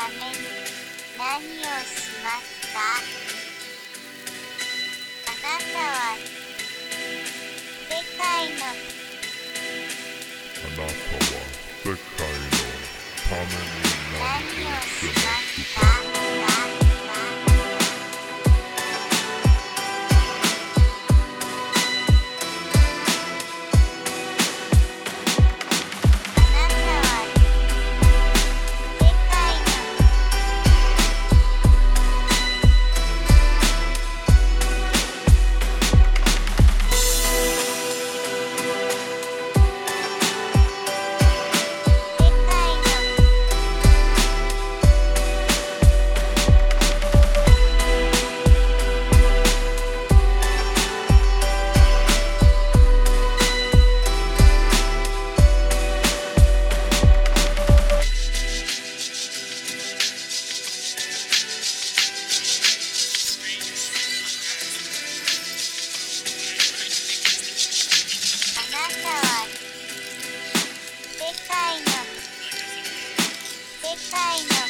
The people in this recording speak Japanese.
ために何をしますか？あなたは世界のあなたは世界のために何をしますか？China.